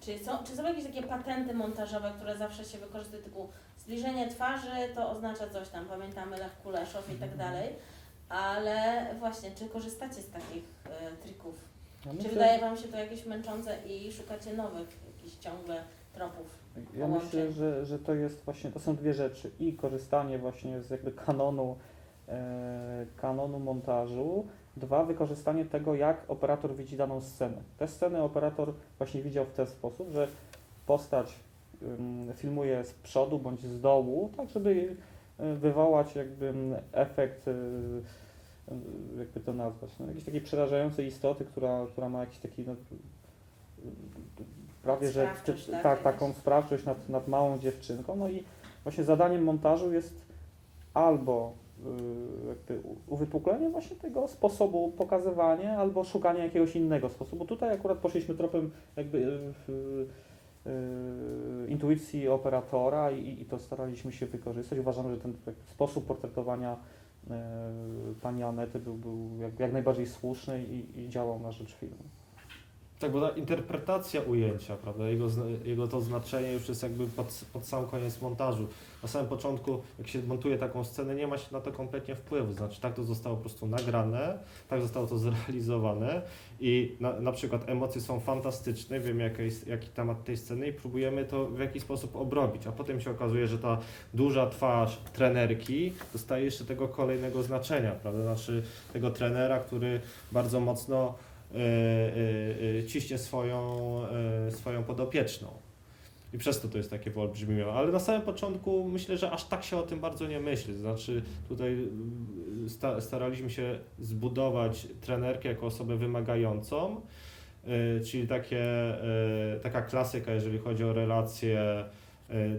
czy, są, czy są jakieś takie patenty montażowe, które zawsze się wykorzystuje, typu zbliżenie twarzy to oznacza coś tam, pamiętamy Lech Kuleszow i Mhm. tak dalej, ale właśnie, czy korzystacie z takich e, trików? Ja Czy myślę, wydaje Wam się to jakieś męczące i szukacie nowych jakichś ciągle tropów? Ja połączeń. myślę, że, że to jest właśnie, to są dwie rzeczy. I korzystanie właśnie z jakby kanonu, e, kanonu montażu. Dwa, wykorzystanie tego, jak operator widzi daną scenę. Te sceny operator właśnie widział w ten sposób, że postać filmuje z przodu bądź z dołu, tak żeby y, wywołać jakby efekt, y, y, jakby to nazwać, no, jakiejś takiej przerażającej istoty, która, która ma jakiś taki no, prawie, że Sprawczość, tak, tak, taką sprawczość nad, nad małą dziewczynką. No i właśnie zadaniem montażu jest albo jakby u- uwypuklenie właśnie tego sposobu pokazywania, albo szukanie jakiegoś innego sposobu. Tutaj akurat poszliśmy tropem jakby y, y, y, intuicji operatora i, i to staraliśmy się wykorzystać. Uważam, że ten jakby sposób portretowania y, pani Anety był, był jak, jak najbardziej słuszny i, i działał na rzecz filmu. Tak, bo ta interpretacja ujęcia, prawda, jego, jego to znaczenie już jest jakby pod, pod sam koniec montażu. Na samym początku, jak się montuje taką scenę, nie ma się na to kompletnie wpływu. Znaczy, tak to zostało po prostu nagrane, tak zostało to zrealizowane i na, na przykład emocje są fantastyczne, wiemy jaki, jest, jaki temat tej sceny i próbujemy to w jakiś sposób obrobić, a potem się okazuje, że ta duża twarz trenerki dostaje jeszcze tego kolejnego znaczenia, prawda, znaczy tego trenera, który bardzo mocno ciśnie swoją, y, swoją podopieczną. I przez to to jest takie wyolbrzymione. Ale na samym początku myślę, że aż tak się o tym bardzo nie myśli. Znaczy tutaj y, sta, staraliśmy się zbudować trenerkę jako osobę wymagającą, y, czyli takie, y, taka klasyka, jeżeli chodzi o relacje y,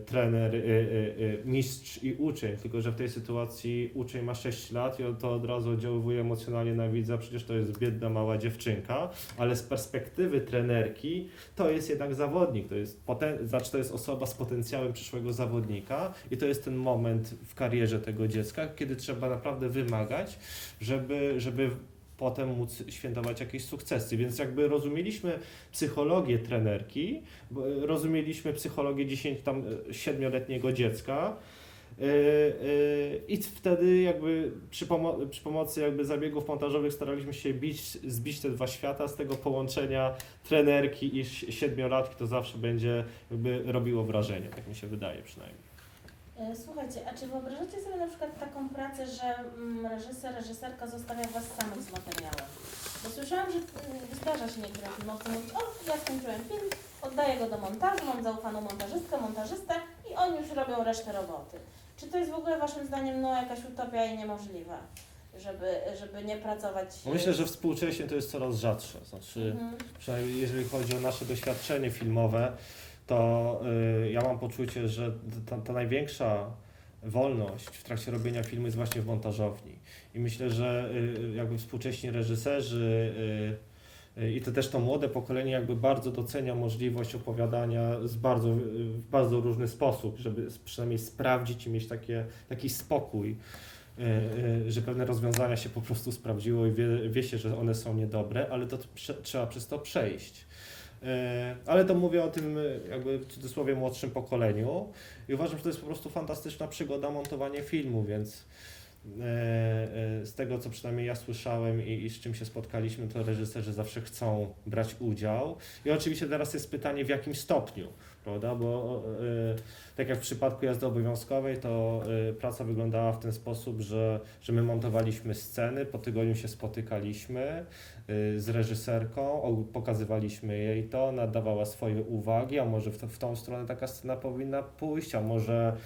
trener, y, y, y, mistrz i uczeń, tylko że w tej sytuacji uczeń ma 6 lat i on to od razu oddziaływuje emocjonalnie na widza, przecież to jest biedna mała dziewczynka, ale z perspektywy trenerki to jest jednak zawodnik, to jest, poten- znaczy to jest osoba z potencjałem przyszłego zawodnika i to jest ten moment w karierze tego dziecka, kiedy trzeba naprawdę wymagać, żeby, żeby potem móc świętować jakieś sukcesy. Więc jakby rozumieliśmy psychologię trenerki, e, rozumieliśmy psychologię 10 tam e, siedmioletniego dziecka. e, e, I wtedy jakby przy, pomo- przy pomocy jakby zabiegów montażowych staraliśmy się bić, zbić te dwa świata z tego połączenia trenerki i siedmiolatki to zawsze będzie jakby robiło wrażenie, tak mi się wydaje przynajmniej. E, Słuchajcie, a czy wyobrażacie sobie na przykład taką pracę, że mm, reżyser, reżyserka zostawia Was samych z materiałem? Bo słyszałam, że mm, zdarza się niektórym filmowcom mówić, o, ja skończyłem film, oddaję go do montażu, mam zaufaną montażystkę, montażystę i oni już robią resztę roboty. Czy to jest w ogóle Waszym zdaniem no, jakaś utopia i niemożliwa, żeby, żeby nie pracować... No Myślę, że współcześnie to jest coraz rzadsze. Znaczy, Mhm. przynajmniej jeżeli chodzi o nasze doświadczenie filmowe, to y, ja mam poczucie, że ta, ta największa wolność w trakcie robienia filmu jest właśnie w montażowni. I myślę, że y, jakby współcześni reżyserzy y, i to też to młode pokolenie jakby bardzo docenia możliwość opowiadania z bardzo, w bardzo różny sposób, żeby przynajmniej sprawdzić i mieć takie, taki spokój, że pewne rozwiązania się po prostu sprawdziło i wie, wie się, że one są niedobre, ale to trzeba przez to przejść. E, Ale to mówię o tym e, jakby w cudzysłowie młodszym pokoleniu. I uważam, że to jest po prostu fantastyczna przygoda montowanie filmu, więc z tego, co przynajmniej ja słyszałem i, i z czym się spotkaliśmy, to reżyserzy zawsze chcą brać udział. I oczywiście teraz jest pytanie, w jakim stopniu, prawda? Bo e, tak jak w przypadku jazdy obowiązkowej, to e, praca wyglądała w ten sposób, że, że my montowaliśmy sceny, po tygodniu się spotykaliśmy e, z reżyserką, pokazywaliśmy jej to, ona dawała swoje uwagi, a może w, to, w tą stronę taka scena powinna pójść, a może,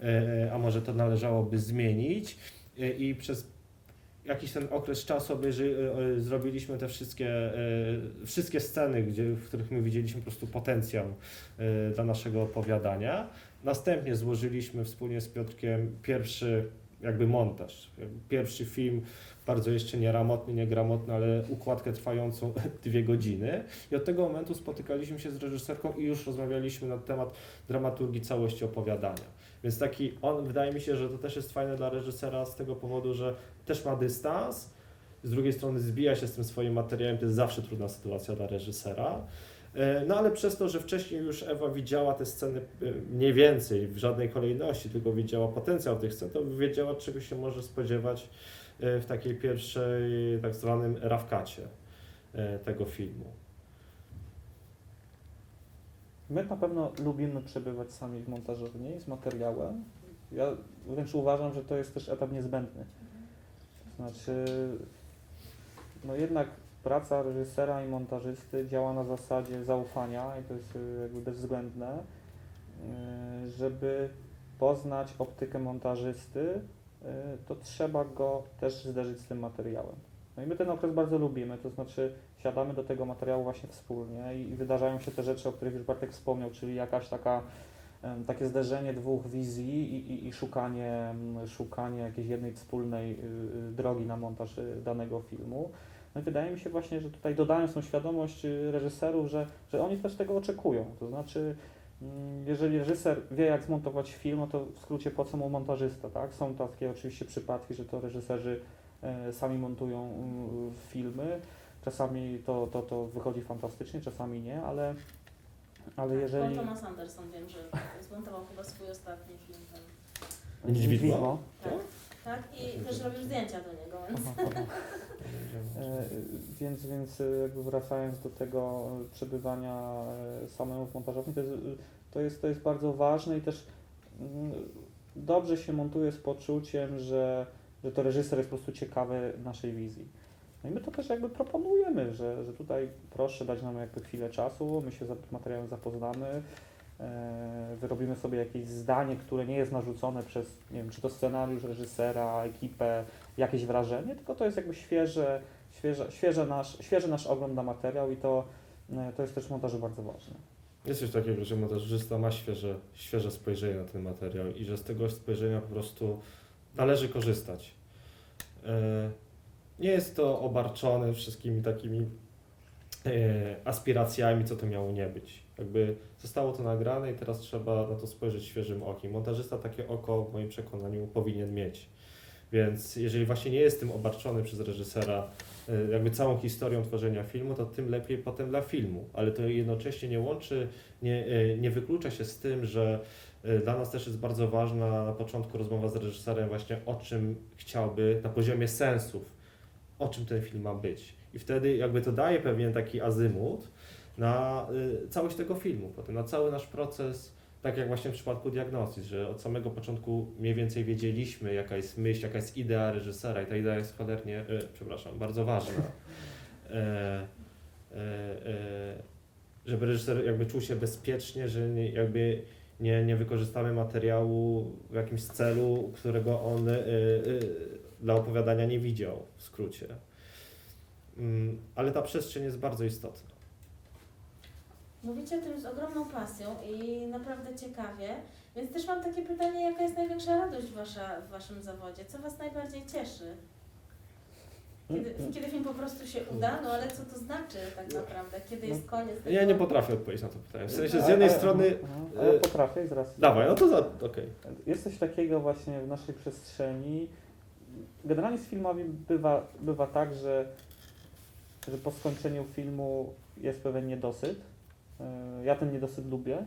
e, a może to należałoby zmienić. E, I przez jakiś ten okres czasu obejrzy, e, e, zrobiliśmy te wszystkie, wszystkie sceny, gdzie, w których my widzieliśmy po prostu potencjał dla naszego opowiadania. Następnie złożyliśmy wspólnie z Piotrkiem pierwszy jakby montaż. Pierwszy film, bardzo jeszcze nieramotny, niegramotny, ale układkę trwającą dwie godziny. I od tego momentu spotykaliśmy się z reżyserką i już rozmawialiśmy na temat dramaturgii całości opowiadania. Więc taki on, wydaje mi się, że to też jest fajne dla reżysera z tego powodu, że też ma dystans, z drugiej strony zbija się z tym swoim materiałem, to jest zawsze trudna sytuacja dla reżysera. E, No ale przez to, że wcześniej już Ewa widziała te sceny e, mniej więcej w żadnej kolejności, tylko widziała potencjał tych scen, to wiedziała czego się może spodziewać e, w takiej pierwszej tak zwanym rawkacie tego filmu. My na pewno lubimy przebywać sami w montażowni z materiałem. Ja wręcz uważam, że to jest też etap niezbędny. To znaczy, no jednak praca reżysera i montażysty działa na zasadzie zaufania i to jest y, jakby bezwzględne, y, żeby poznać optykę montażysty, y, to trzeba go też zderzyć z tym materiałem. No i my ten okres bardzo lubimy, to znaczy siadamy do tego materiału właśnie wspólnie i, wydarzają się te rzeczy, o których już Bartek wspomniał, czyli jakaś taka takie zderzenie dwóch wizji i, i, i szukanie, szukanie jakiejś jednej wspólnej y, y, drogi na montaż y, danego filmu. No i wydaje mi się właśnie, że tutaj dodając tą świadomość reżyserów, że, że oni też tego oczekują. To znaczy, mm, jeżeli reżyser wie, jak zmontować film, no to w skrócie po co mu montażysta, tak? Są takie oczywiście przypadki, że to reżyserzy sami montują filmy. Czasami to, to, to wychodzi fantastycznie, czasami nie, ale, ale jeżeli... Paul Thomas Anderson wiem, że zmontował chyba swój ostatni film. Ten. Niedźwiedźmo? Tak, tak i też robił zdjęcia do niego, więc Aha, aha. E, Więc, więc e, jakby wracając do tego e, przebywania e, samemu w montażowni, to jest, e, to jest, to jest bardzo ważne i też mm, dobrze się montuje z poczuciem, że, że to reżyser jest po prostu ciekawy naszej wizji. No i my to też jakby proponujemy, że, że tutaj proszę dać nam jakby chwilę czasu, my się z materiałem zapoznamy, e, wyrobimy sobie jakieś zdanie, które nie jest narzucone przez, nie wiem, czy to scenariusz reżysera, ekipę, jakieś wrażenie, tylko to jest jakby świeże, świeże, świeże nasz, świeży nasz ogląd na materiał i to, e, to jest też w montażu bardzo ważne. Jest coś takiego, że montażysta ma świeże, świeże spojrzenie na ten materiał i że z tego spojrzenia po prostu należy korzystać. E, Nie jest to obarczone wszystkimi takimi e, aspiracjami, co to miało nie być. Jakby zostało to nagrane i teraz trzeba na to spojrzeć świeżym okiem. Montażysta takie oko w moim przekonaniu powinien mieć. Więc jeżeli właśnie nie jest tym obarczony przez reżysera e, jakby całą historią tworzenia filmu, to tym lepiej potem dla filmu. Ale to jednocześnie nie łączy, nie, nie wyklucza się z tym, że dla nas też jest bardzo ważna na początku rozmowa z reżyserem właśnie o czym chciałby na poziomie sensów, o czym ten film ma być. I wtedy jakby to daje pewien taki azymut na y, całość tego filmu, potem na cały nasz proces, tak jak właśnie w przypadku diagnostyki, że od samego początku mniej więcej wiedzieliśmy, jaka jest myśl, jaka jest idea reżysera i ta idea jest cholernie, y, przepraszam, bardzo ważna. E, e, e, żeby reżyser jakby czuł się bezpiecznie, że nie, jakby nie, nie wykorzystamy materiału w jakimś celu, którego on y, y, dla opowiadania nie widział, w skrócie. Mm, ale ta przestrzeń jest bardzo istotna. mówicie o tym z ogromną pasją i naprawdę ciekawie. Więc też mam takie pytanie, jaka jest największa radość wasza w waszym zawodzie? Co was najbardziej cieszy? Kiedy, kiedy film po prostu się uda, no ale co to znaczy tak naprawdę? Kiedy jest koniec tego? Ja nie potrafię odpowiedzieć na to pytanie. W sensie z jednej strony... a ja y, potrafię z racji. Dawaj, no to za... okej. Jest coś takiego właśnie w naszej przestrzeni. Generalnie z filmami bywa, bywa tak, że, że po skończeniu filmu jest pewien niedosyt. E, Ja ten niedosyt lubię.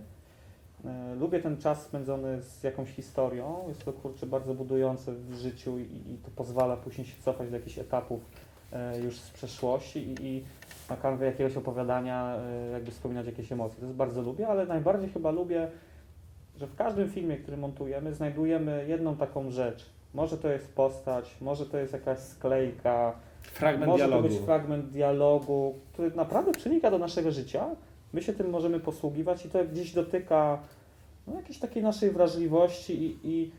E, Lubię ten czas spędzony z jakąś historią. Jest to kurczę bardzo budujące w życiu i, i to pozwala później się cofać do jakichś etapów e, już z przeszłości i, i na kanwie jakiegoś opowiadania e, jakby wspominać jakieś emocje. To jest bardzo lubię, ale najbardziej chyba lubię, że w każdym filmie, który montujemy, znajdujemy jedną taką rzecz. Może to jest postać, może to jest jakaś sklejka, Fragment może dialogu. to być fragment dialogu, który naprawdę przenika do naszego życia. My się tym możemy posługiwać i to gdzieś dotyka no, jakiejś takiej naszej wrażliwości i, i,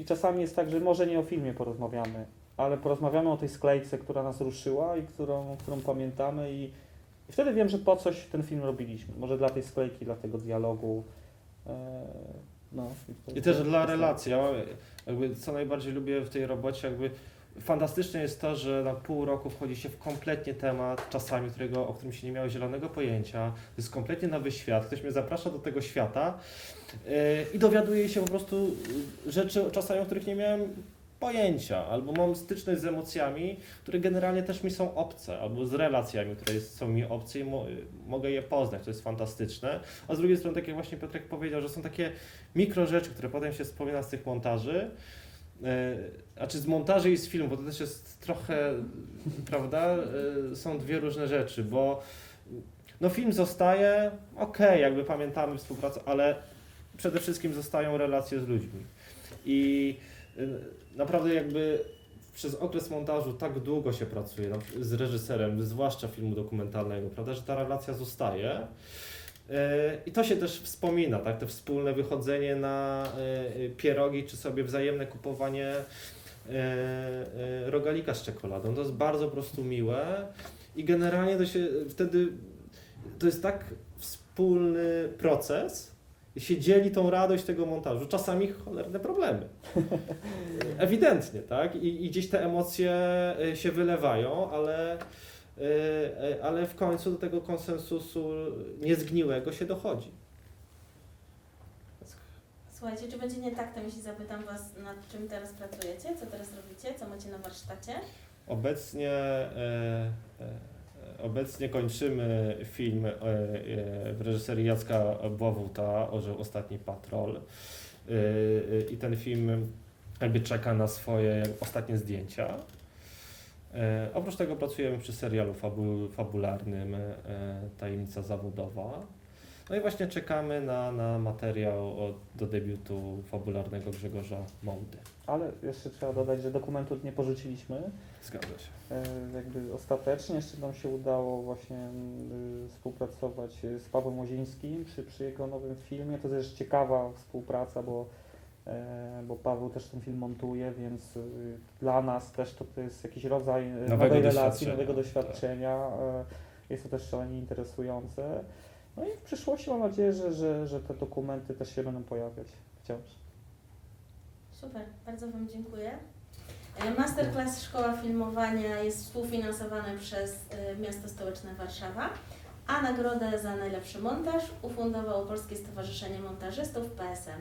i, czasami jest tak, że może nie o filmie porozmawiamy, ale porozmawiamy o tej sklejce, która nas ruszyła i którą, którą pamiętamy i, i wtedy wiem, że po coś ten film robiliśmy. Może dla tej sklejki, dla tego dialogu. E, no, I też dla relacji. Ja mam, jakby, co najbardziej lubię w tej robocie, jakby fantastyczne jest to, że na pół roku wchodzi się w kompletnie temat, czasami, którego, o którym się nie miało zielonego pojęcia. To jest kompletnie nowy świat. Ktoś mnie zaprasza do tego świata yy, i dowiaduje się po prostu rzeczy czasami, o których nie miałem pojęcia, albo mam styczność z emocjami, które generalnie też mi są obce, albo z relacjami, które są mi obce i mo, mogę je poznać, to jest fantastyczne. A z drugiej strony, tak jak właśnie Piotrek powiedział, że są takie mikro rzeczy, które potem się wspomina z tych montaży, a czy z montaży i z filmu, bo to też jest trochę, prawda, e, są dwie różne rzeczy, bo no film zostaje, okej, jakby pamiętamy współpracę, ale przede wszystkim zostają relacje z ludźmi. I y, naprawdę jakby przez okres montażu tak długo się pracuje przykład z reżyserem, zwłaszcza filmu dokumentalnego, prawda, że ta relacja zostaje. Y, I to się też wspomina, tak? To wspólne wychodzenie na y, y, pierogi, czy sobie wzajemne kupowanie rogalika z czekoladą. To jest bardzo po prostu miłe i generalnie to się wtedy, to jest tak wspólny proces, się dzieli tą radość tego montażu. Czasami cholerne problemy. Ewidentnie, tak? I, I gdzieś te emocje się wylewają, ale, ale w końcu do tego konsensusu niezgniłego się dochodzi. Słuchajcie, czy będzie nie tak, to jeśli zapytam Was, nad czym teraz pracujecie, co teraz robicie, co macie na warsztacie? Obecnie, e, e, obecnie kończymy film e, e, w reżyserii Jacka Bławuta, Orzeł Ostatni Patrol. E, e, I ten film jakby czeka na swoje ostatnie zdjęcia. E, oprócz tego pracujemy przy serialu fabu, fabularnym e, Tajemnica Zawodowa. No i właśnie czekamy na, na materiał o, do debiutu fabularnego Grzegorza Mołdy. Ale jeszcze trzeba dodać, że dokumentu nie porzuciliśmy. Zgadza się. E, jakby ostatecznie jeszcze nam się udało właśnie y, współpracować y, z Pawłem Łozińskim przy, przy jego nowym filmie. To też ciekawa współpraca, bo, e, bo Paweł też ten film montuje, więc y, dla nas też to, to jest jakiś rodzaj y, Nowego nowej relacji, nowego tak. doświadczenia. E, Jest to też szalenie interesujące. No i w przyszłości mam nadzieję, że, że, że te dokumenty też się będą pojawiać wciąż. Super, bardzo Wam dziękuję. E, Masterclass Szkoła Filmowania jest współfinansowany przez e, Miasto Stołeczne Warszawa, a nagrodę za najlepszy montaż ufundowało Polskie Stowarzyszenie Montażystów PSM.